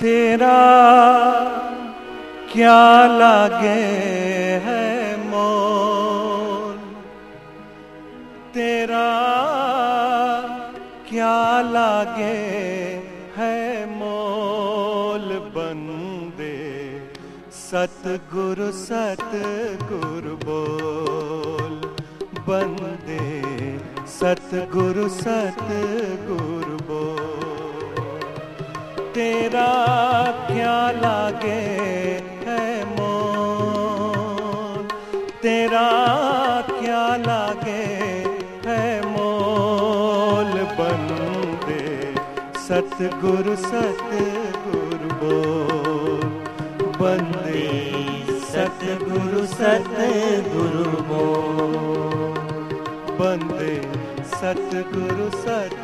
तेरा क्या लागे है मोल? तेरा क्या लागे है मोल बंदे? सतगुरु सतगुरु बोल। बंदे, सतगुरु सतगुरु तेरा क्या लागे है मोल? तेरा क्या लागे है मोल? बंदे सतगुरु सतगुरु बोल। बंदे सतगुरु सतगुरु बोल। बंदे सतगुरु सतगुरु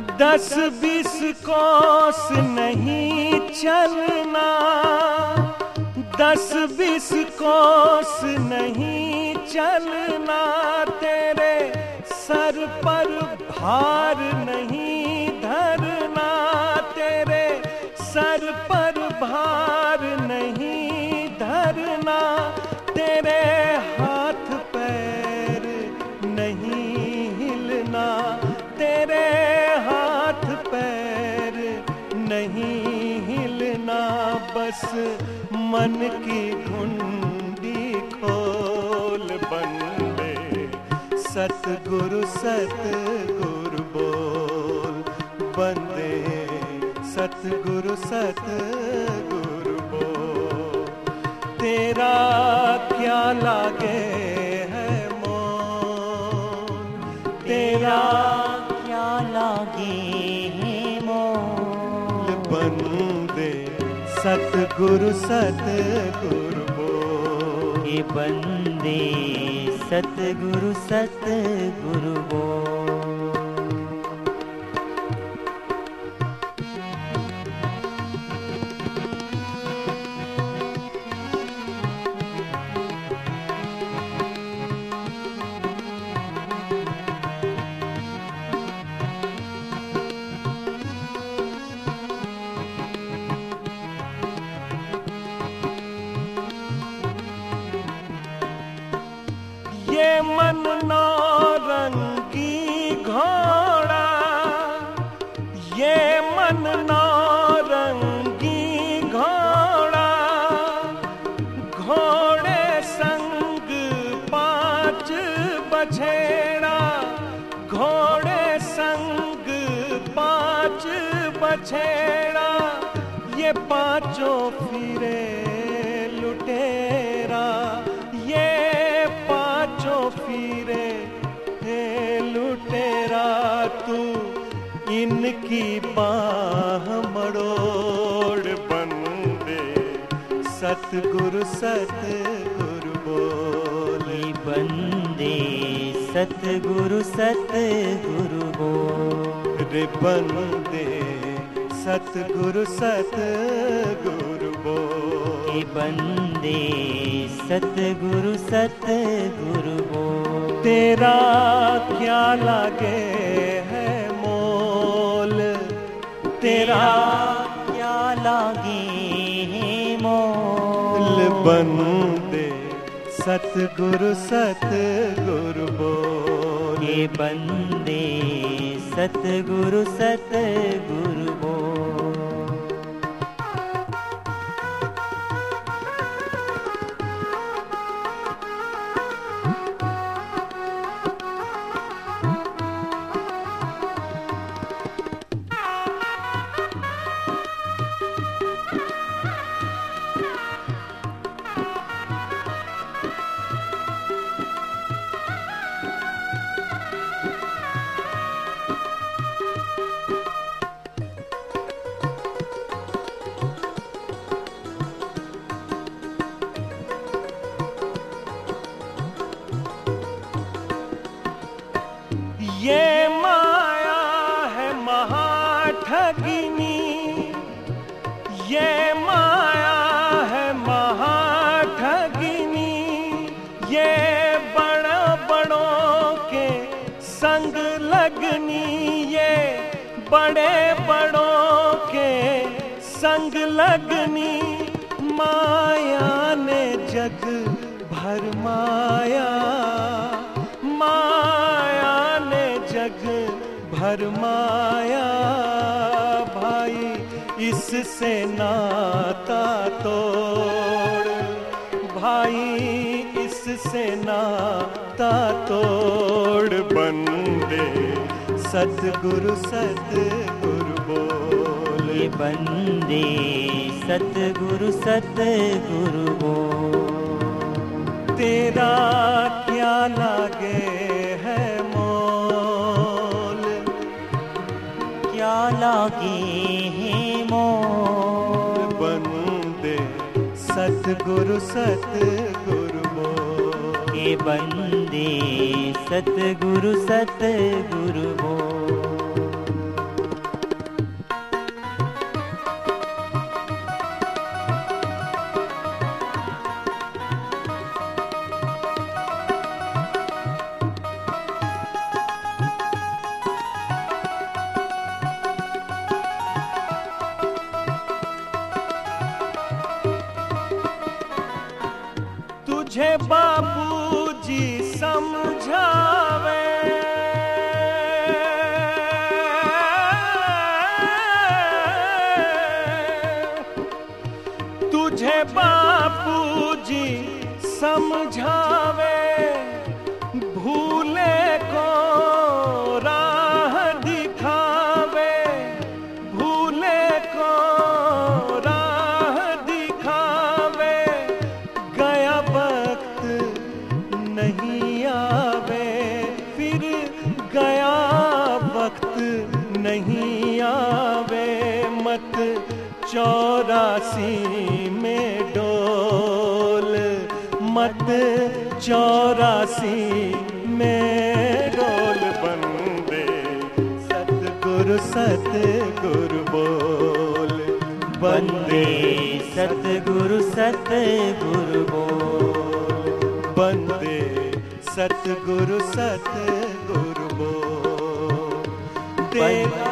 दस बीस कोस नहीं चलना। दस बीस कोस नहीं चलना। तेरे सर पर भार नहीं मन की घुंडी खोल बंदे। सतगुरु सतगुरु बोल बंदे। सतगुरु सतगुरु बोल। तेरा क्या लागे है मोल? तेरा क्या लागे है मोल? बंदे सतगुरु सतगुरु बोल ये बंदे सतगुरु सतगुरु बोल बछेड़ा ये पाँचों फिरे लुटेरा ये पाँचों फिरे हे लुटेरा तू इनकी बाह मड़ोड़ बंदे सतगुरु सतगुरु बोली। बंदे सतगुरु सतगुरु बोल। रे बंदे सतगुरु सतगुरु बोल बंदे सतगुरु सतगुरु बोल तेरा क्या लागे है मोल? तेरा क्या लागे है मोल? बंदे सतगुरु सतगुरु बोल ये बंदे सतगुरु सतगुरु ये माया है महाठगिनी। ये माया है महाठगिनी। ये बड़ा बड़ों के संग लगनी। ये बड़े बड़ों के संग लगनी। माया ने जग भर माया भर माया भाई इससे नाता तोड़। भाई इससे नाता तोड़। बंदे सतगुरु सतगुरु बोले। बंदे सतगुरु सतगुरु बोल। तेरा लागे है मोल दे सतगुरु सतगुरु बोल के बंदे सतगुरु सतगुरु बोल तुझे बाबूजी समझावे। तुझे बापूजी समझावे। चौरासी में डोल मत चौरासी में डोल बंदे। सतगुरु सतगुरु बोल। बंदे, सतगुरु सतगुरु बोल। बंदे, सतगुरु सतगुरु बोल। तेरा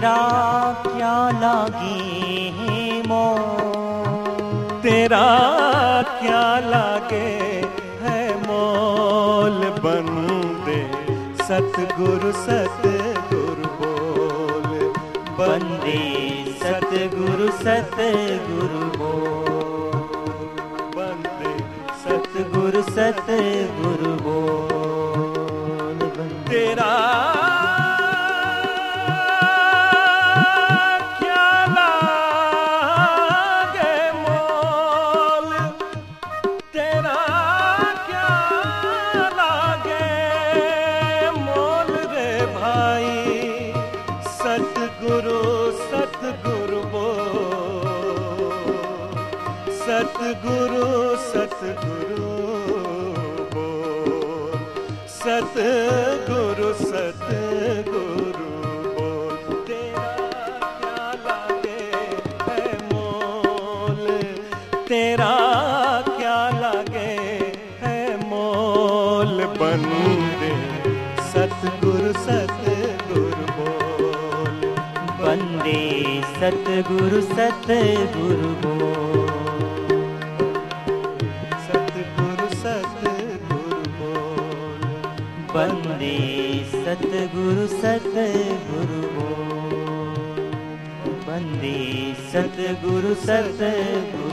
तेरा क्या लागे है मोल तेरा क्या लागे है मोल? बंदे सतगुरु सतगुरु बोल। बंदे सतगुरु सतगुरु बोल। बंदे सतगुरु सतगुरु बोल। सतगुरु सतगुरु बोल सतगुरु सतगुरु बोल तेरा क्या लागे है मोल? तेरा क्या लागे है मोल? बंदे सतगुरु सतगुरु बोल। बंदे सतगुरु सतगुरु बोल। बंदे सतगुरु सतगुरु बो बंदे सतगुरु सतगुरु